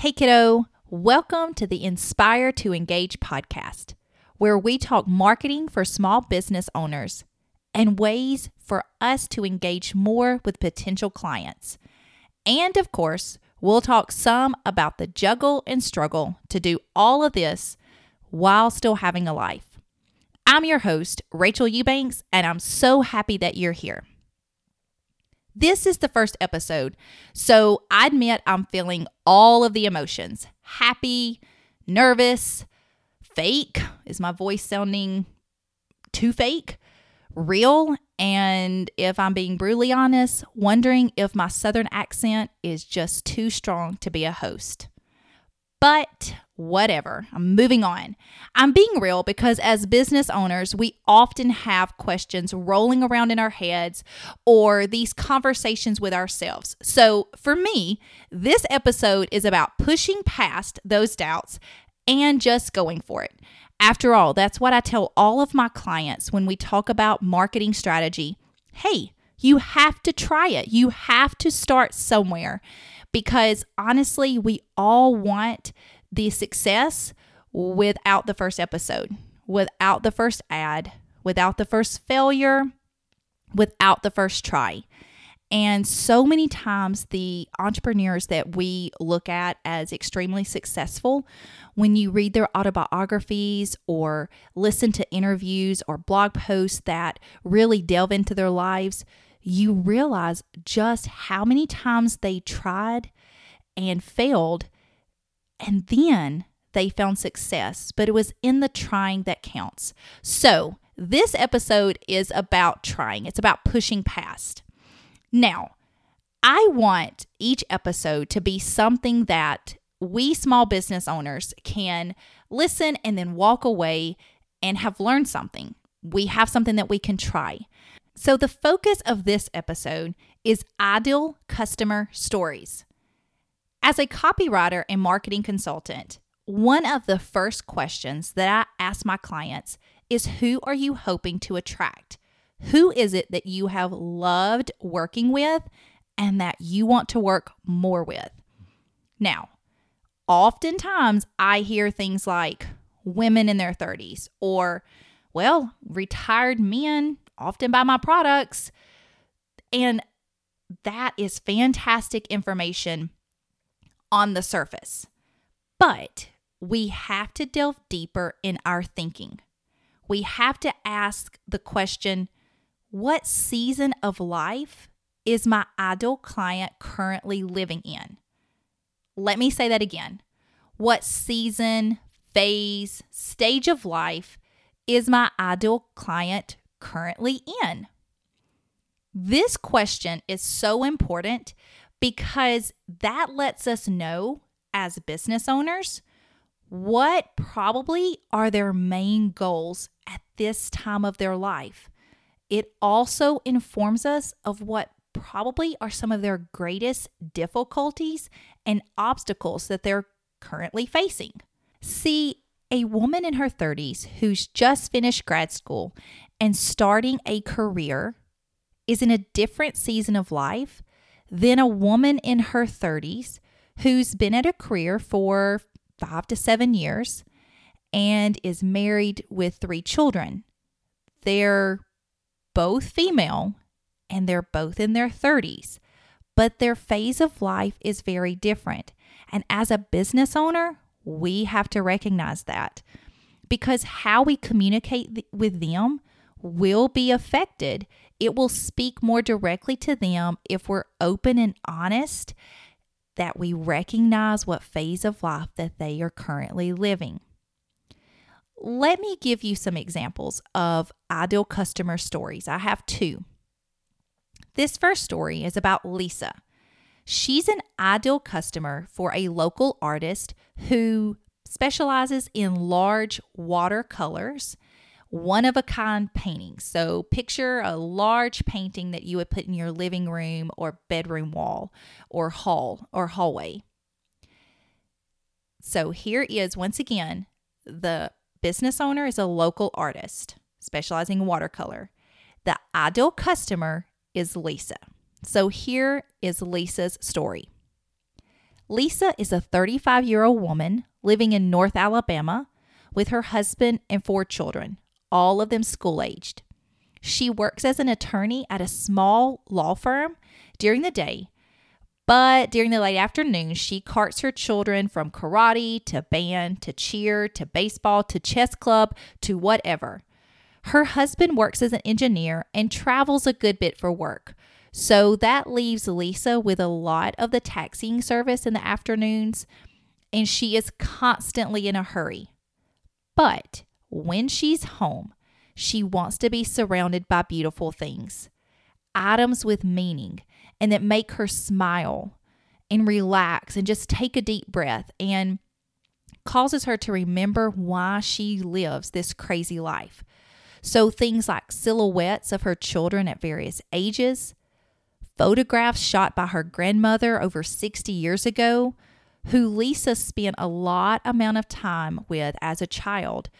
Hey, kiddo, welcome to the Inspire to Engage podcast, where we talk marketing for small business owners and ways for us to engage more with potential clients. And of course, we'll talk some about the juggle and struggle to do all of this while still having a life. I'm your host, Rachel Eubanks, and I'm so happy that you're here. This is the first episode, so I admit I'm feeling all of the emotions happy, nervous, fake. Is my voice sounding too fake? Real? And if I'm being brutally honest, wondering if my southern accent is just too strong to be a host. But whatever, I'm moving on. I'm being real because as business owners, we often have questions rolling around in our heads or these conversations with ourselves. So for me, this episode is about pushing past those doubts and just going for it. After all, that's what I tell all of my clients when we talk about marketing strategy. Hey, you have to try it. You have to start somewhere because honestly, we all want the success without the first episode, without the first ad, without the first failure, without the first try. And so many times, the entrepreneurs that we look at as extremely successful, when you read their autobiographies or listen to interviews or blog posts that really delve into their lives, you realize just how many times they tried and failed, and then they found success. But it was in the trying that counts. So, this episode is about trying, it's about pushing past. Now, I want each episode to be something that we small business owners can listen and then walk away and have learned something. We have something that we can try. So, the focus of this episode is ideal customer stories. As a copywriter and marketing consultant, one of the first questions that I ask my clients is Who are you hoping to attract? Who is it that you have loved working with and that you want to work more with? Now, oftentimes I hear things like women in their 30s or, well, retired men often buy my products. And that is fantastic information on the surface. But we have to delve deeper in our thinking. We have to ask the question what season of life is my ideal client currently living in? Let me say that again. What season, phase, stage of life is my ideal client currently in? This question is so important because that lets us know as business owners what probably are their main goals at this time of their life. It also informs us of what probably are some of their greatest difficulties and obstacles that they're currently facing. See, a woman in her 30s who's just finished grad school and starting a career is in a different season of life than a woman in her 30s who's been at a career for five to seven years and is married with three children. They're both female and they're both in their 30s, but their phase of life is very different. And as a business owner, we have to recognize that because how we communicate th- with them will be affected. It will speak more directly to them if we're open and honest that we recognize what phase of life that they are currently living. Let me give you some examples of ideal customer stories. I have two. This first story is about Lisa. She's an ideal customer for a local artist who specializes in large watercolors, one of a kind paintings. So, picture a large painting that you would put in your living room or bedroom wall or hall or hallway. So, here is once again the business owner is a local artist specializing in watercolor. The ideal customer is Lisa. So here is Lisa's story. Lisa is a 35 year old woman living in North Alabama with her husband and four children, all of them school aged. She works as an attorney at a small law firm during the day, but during the late afternoon, she carts her children from karate to band to cheer to baseball to chess club to whatever. Her husband works as an engineer and travels a good bit for work. So that leaves Lisa with a lot of the taxiing service in the afternoons, and she is constantly in a hurry. But when she's home, she wants to be surrounded by beautiful things, items with meaning, and that make her smile and relax and just take a deep breath and causes her to remember why she lives this crazy life. So, things like silhouettes of her children at various ages, photographs shot by her grandmother over 60 years ago, who Lisa spent a lot amount of time with as a child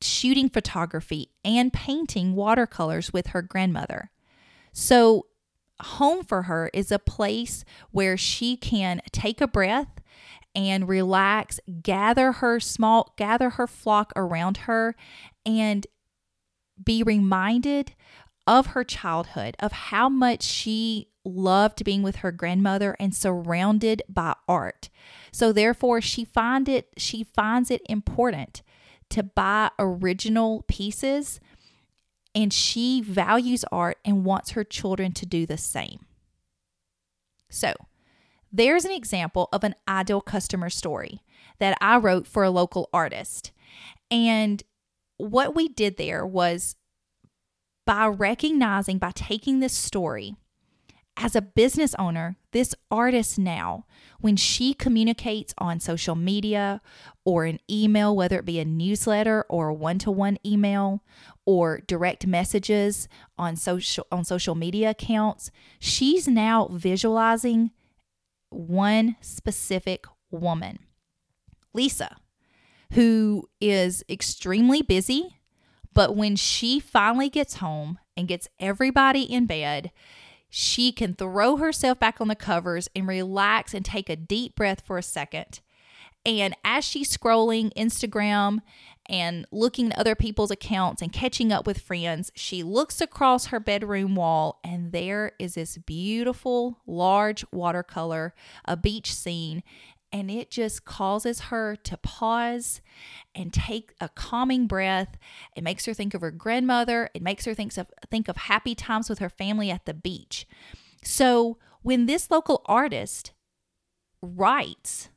shooting photography and painting watercolors with her grandmother. So, home for her is a place where she can take a breath and relax, gather her small, gather her flock around her, and be reminded of her childhood, of how much she loved being with her grandmother and surrounded by art. So therefore she find it she finds it important to buy original pieces and she values art and wants her children to do the same. So, there's an example of an ideal customer story that I wrote for a local artist. And what we did there was by recognizing, by taking this story as a business owner, this artist now, when she communicates on social media or an email, whether it be a newsletter or a one-to-one email or direct messages on social on social media accounts, she's now visualizing one specific woman. Lisa, who is extremely busy, but when she finally gets home and gets everybody in bed, she can throw herself back on the covers and relax and take a deep breath for a second. And as she's scrolling Instagram and looking at other people's accounts and catching up with friends, she looks across her bedroom wall and there is this beautiful large watercolor, a beach scene and it just causes her to pause and take a calming breath. It makes her think of her grandmother. It makes her think of think of happy times with her family at the beach. So when this local artist writes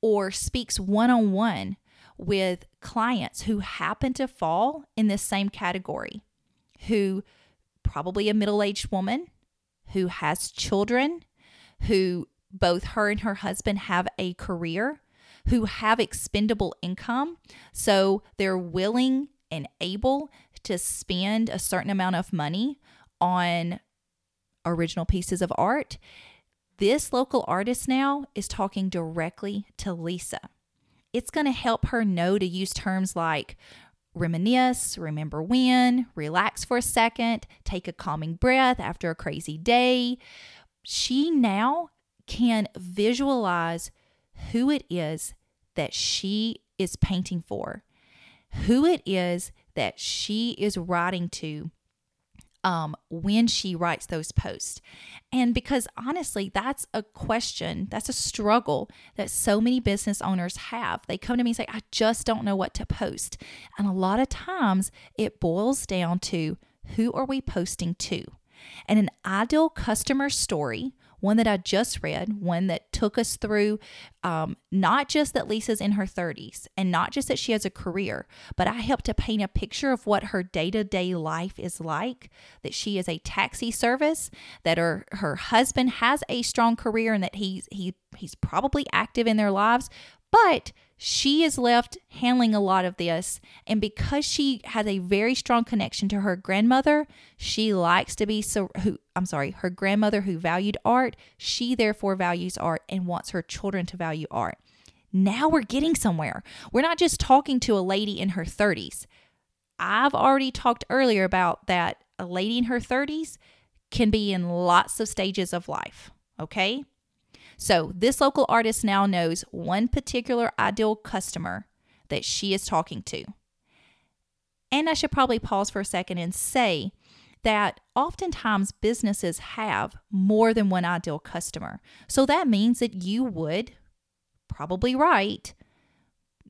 or speaks one-on-one with clients who happen to fall in this same category, who probably a middle-aged woman who has children, who both her and her husband have a career, who have expendable income. So they're willing and able to spend a certain amount of money on original pieces of art. This local artist now is talking directly to Lisa. It's going to help her know to use terms like reminisce, remember when, relax for a second, take a calming breath after a crazy day. She now can visualize who it is that she is painting for, who it is that she is writing to um, when she writes those posts. And because honestly, that's a question, that's a struggle that so many business owners have. They come to me and say, I just don't know what to post. And a lot of times it boils down to who are we posting to? And an ideal customer story one that I just read, one that took us through um, not just that Lisa's in her 30s and not just that she has a career, but I helped to paint a picture of what her day to day life is like. That she is a taxi service, that her her husband has a strong career, and that he's he he's probably active in their lives, but she is left handling a lot of this. And because she has a very strong connection to her grandmother, she likes to be so who I'm sorry, her grandmother who valued art, she therefore values art and wants her children to value art. Now we're getting somewhere. We're not just talking to a lady in her 30s. I've already talked earlier about that a lady in her 30s can be in lots of stages of life, okay? So, this local artist now knows one particular ideal customer that she is talking to. And I should probably pause for a second and say that oftentimes businesses have more than one ideal customer. So that means that you would probably write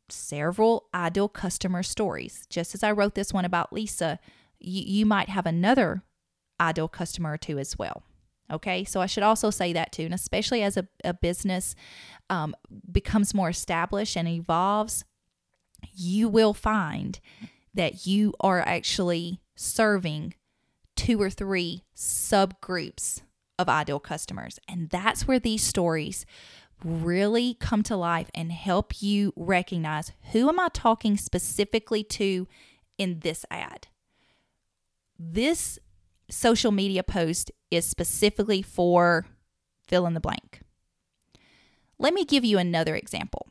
several ideal customer stories. Just as I wrote this one about Lisa, you, you might have another ideal customer or two as well. Okay, so I should also say that too, and especially as a, a business um, becomes more established and evolves, you will find that you are actually serving two or three subgroups of ideal customers. And that's where these stories really come to life and help you recognize who am I talking specifically to in this ad. This social media post is specifically for fill in the blank. Let me give you another example.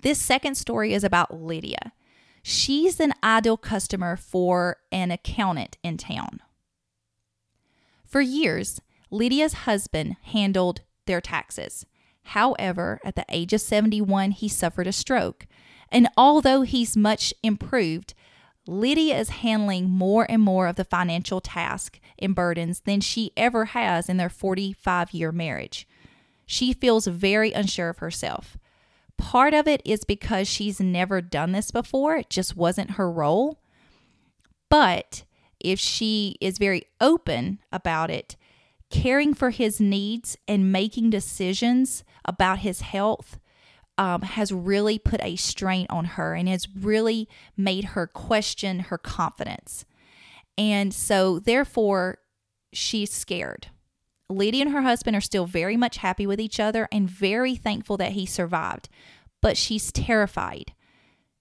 This second story is about Lydia. She's an ideal customer for an accountant in town. For years, Lydia's husband handled their taxes. However, at the age of 71, he suffered a stroke. And although he's much improved, Lydia is handling more and more of the financial task and burdens than she ever has in their 45 year marriage. She feels very unsure of herself. Part of it is because she's never done this before, it just wasn't her role. But if she is very open about it, caring for his needs and making decisions about his health um, has really put a strain on her and has really made her question her confidence. And so, therefore, she's scared. Lydia and her husband are still very much happy with each other and very thankful that he survived, but she's terrified.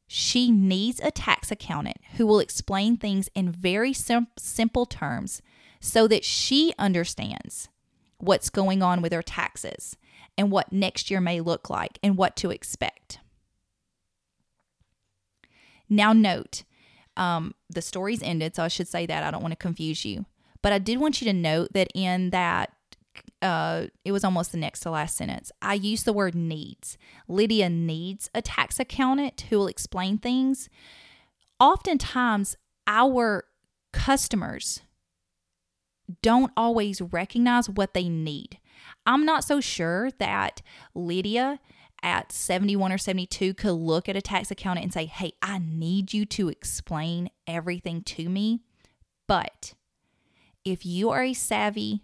She needs a tax accountant who will explain things in very sim- simple terms so that she understands what's going on with her taxes and what next year may look like and what to expect. Now, note um, the story's ended, so I should say that. I don't want to confuse you. But I did want you to note that in that uh, it was almost the next to last sentence. I used the word needs. Lydia needs a tax accountant who will explain things. Oftentimes, our customers don't always recognize what they need. I'm not so sure that Lydia at 71 or 72 could look at a tax accountant and say, Hey, I need you to explain everything to me. But if you are a savvy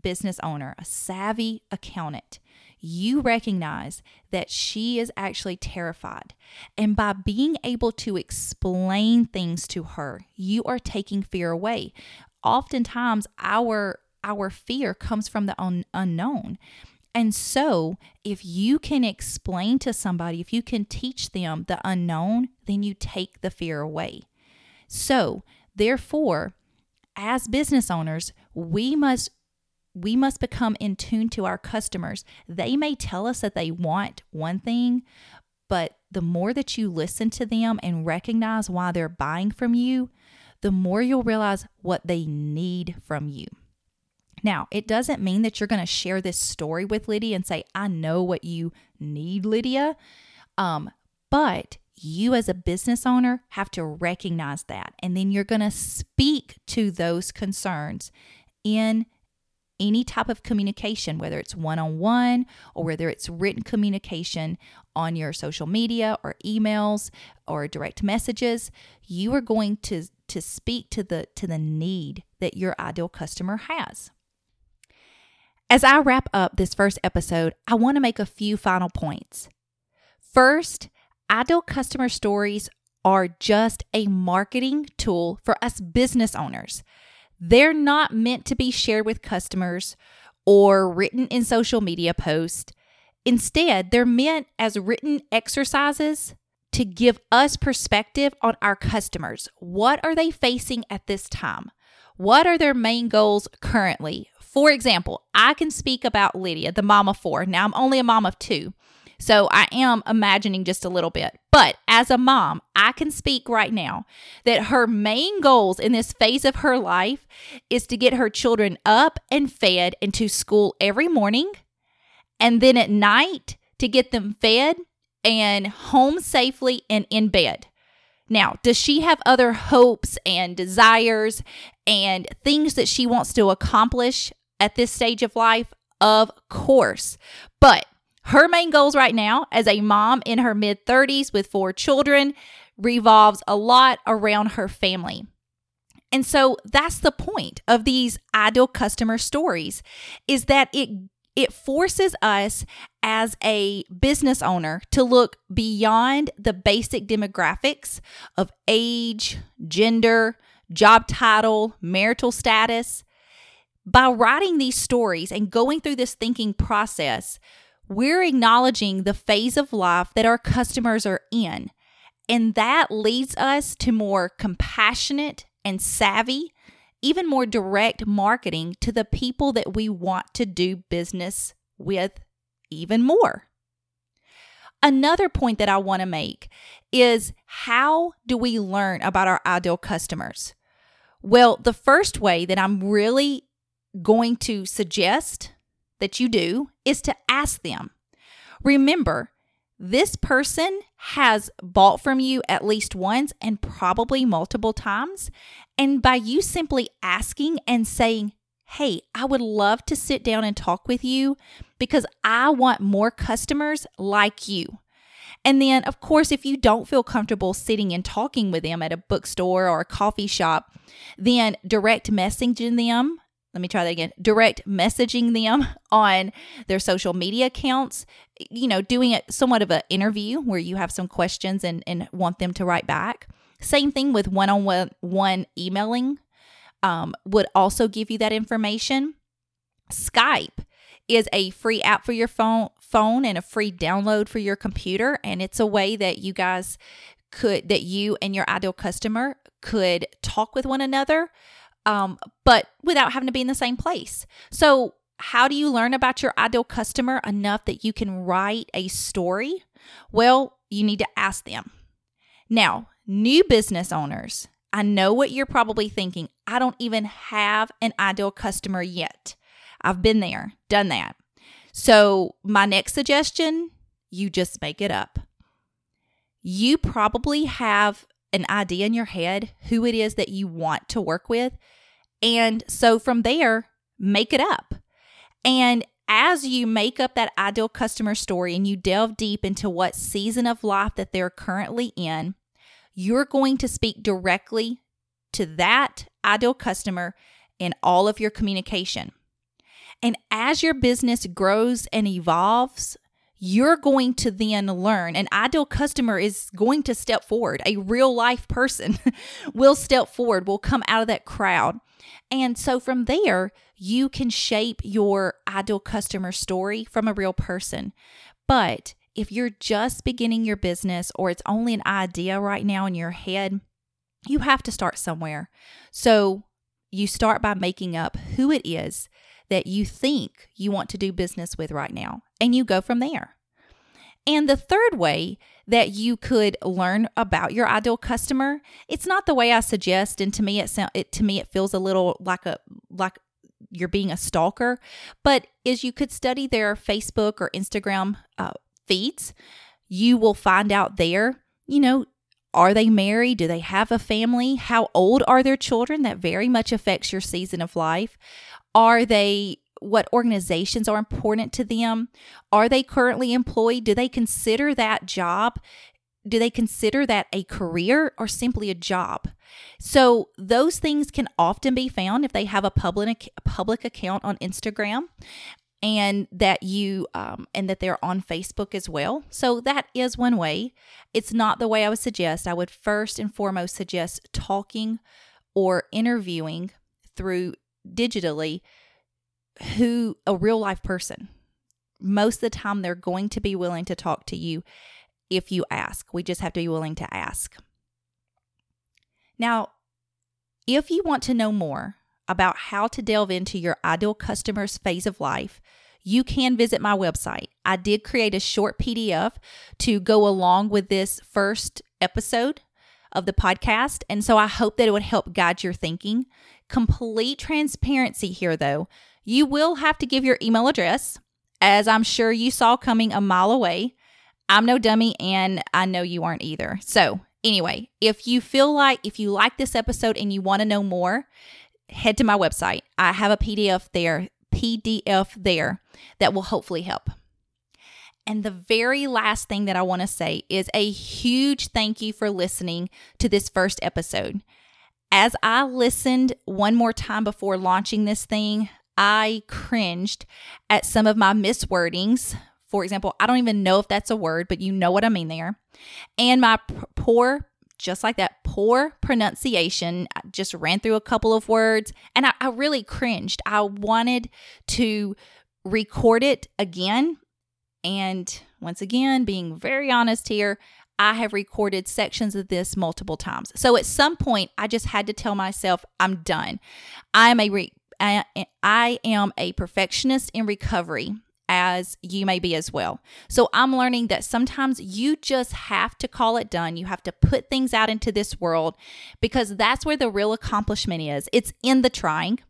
business owner, a savvy accountant, you recognize that she is actually terrified. And by being able to explain things to her, you are taking fear away. Oftentimes, our our fear comes from the un- unknown. And so, if you can explain to somebody, if you can teach them the unknown, then you take the fear away. So, therefore, as business owners, we must we must become in tune to our customers. They may tell us that they want one thing, but the more that you listen to them and recognize why they're buying from you, the more you'll realize what they need from you. Now, it doesn't mean that you're going to share this story with Lydia and say, I know what you need, Lydia. Um, but you, as a business owner, have to recognize that. And then you're going to speak to those concerns in any type of communication, whether it's one on one or whether it's written communication on your social media or emails or direct messages, you are going to, to speak to the to the need that your ideal customer has. As I wrap up this first episode, I want to make a few final points. First, ideal customer stories are just a marketing tool for us business owners. They're not meant to be shared with customers or written in social media posts. Instead, they're meant as written exercises to give us perspective on our customers. What are they facing at this time? What are their main goals currently? For example, I can speak about Lydia, the mom of four. Now I'm only a mom of two. So I am imagining just a little bit. But as a mom, I can speak right now that her main goals in this phase of her life is to get her children up and fed into school every morning and then at night to get them fed and home safely and in bed. Now, does she have other hopes and desires and things that she wants to accomplish at this stage of life? Of course. But her main goals right now, as a mom in her mid 30s with four children, revolves a lot around her family. And so that's the point of these ideal customer stories is that it it forces us as a business owner to look beyond the basic demographics of age, gender, job title, marital status. By writing these stories and going through this thinking process, we're acknowledging the phase of life that our customers are in. And that leads us to more compassionate and savvy even more direct marketing to the people that we want to do business with even more. Another point that I want to make is how do we learn about our ideal customers? Well, the first way that I'm really going to suggest that you do is to ask them. Remember, this person has bought from you at least once and probably multiple times. And by you simply asking and saying, Hey, I would love to sit down and talk with you because I want more customers like you. And then, of course, if you don't feel comfortable sitting and talking with them at a bookstore or a coffee shop, then direct messaging them let me try that again direct messaging them on their social media accounts you know doing it somewhat of an interview where you have some questions and, and want them to write back same thing with one-on-one one emailing um, would also give you that information skype is a free app for your phone phone and a free download for your computer and it's a way that you guys could that you and your ideal customer could talk with one another um, but without having to be in the same place. So, how do you learn about your ideal customer enough that you can write a story? Well, you need to ask them. Now, new business owners, I know what you're probably thinking. I don't even have an ideal customer yet. I've been there, done that. So, my next suggestion you just make it up. You probably have an idea in your head who it is that you want to work with. And so from there, make it up. And as you make up that ideal customer story and you delve deep into what season of life that they're currently in, you're going to speak directly to that ideal customer in all of your communication. And as your business grows and evolves, you're going to then learn. An ideal customer is going to step forward. A real life person will step forward, will come out of that crowd. And so from there, you can shape your ideal customer story from a real person. But if you're just beginning your business or it's only an idea right now in your head, you have to start somewhere. So you start by making up who it is that you think you want to do business with right now, and you go from there. And the third way that you could learn about your ideal customer, it's not the way I suggest, and to me it sound it to me it feels a little like a like you're being a stalker, but is you could study their Facebook or Instagram uh, feeds. You will find out there, you know, are they married? Do they have a family? How old are their children? That very much affects your season of life. Are they what organizations are important to them? Are they currently employed? Do they consider that job? Do they consider that a career or simply a job? So those things can often be found if they have a public public account on Instagram and that you um, and that they're on Facebook as well. So that is one way. It's not the way I would suggest. I would first and foremost suggest talking or interviewing through digitally who a real life person. Most of the time, they're going to be willing to talk to you if you ask. We just have to be willing to ask. Now, if you want to know more about how to delve into your ideal customer's phase of life, you can visit my website. I did create a short PDF to go along with this first episode of the podcast. And so I hope that it would help guide your thinking. Complete transparency here, though. You will have to give your email address as I'm sure you saw coming a mile away. I'm no dummy, and I know you aren't either. So, anyway, if you feel like, if you like this episode and you want to know more, head to my website. I have a PDF there, PDF there that will hopefully help. And the very last thing that I want to say is a huge thank you for listening to this first episode. As I listened one more time before launching this thing, I cringed at some of my miswordings. For example, I don't even know if that's a word, but you know what I mean there. And my p- poor, just like that, poor pronunciation. I just ran through a couple of words and I, I really cringed. I wanted to record it again and once again, being very honest here, I have recorded sections of this multiple times. So at some point, I just had to tell myself, I'm done. I am a re- I, I am a perfectionist in recovery as you may be as well. So I'm learning that sometimes you just have to call it done. You have to put things out into this world because that's where the real accomplishment is. It's in the trying.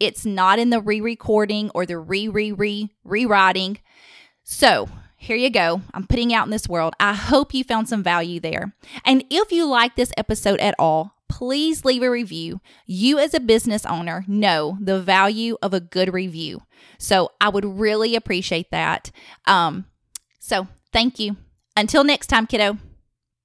It's not in the re-recording or the re-re-re rewriting. So, here you go. I'm putting out in this world. I hope you found some value there. And if you like this episode at all, please leave a review. You, as a business owner, know the value of a good review. So I would really appreciate that. Um, so thank you. Until next time, kiddo.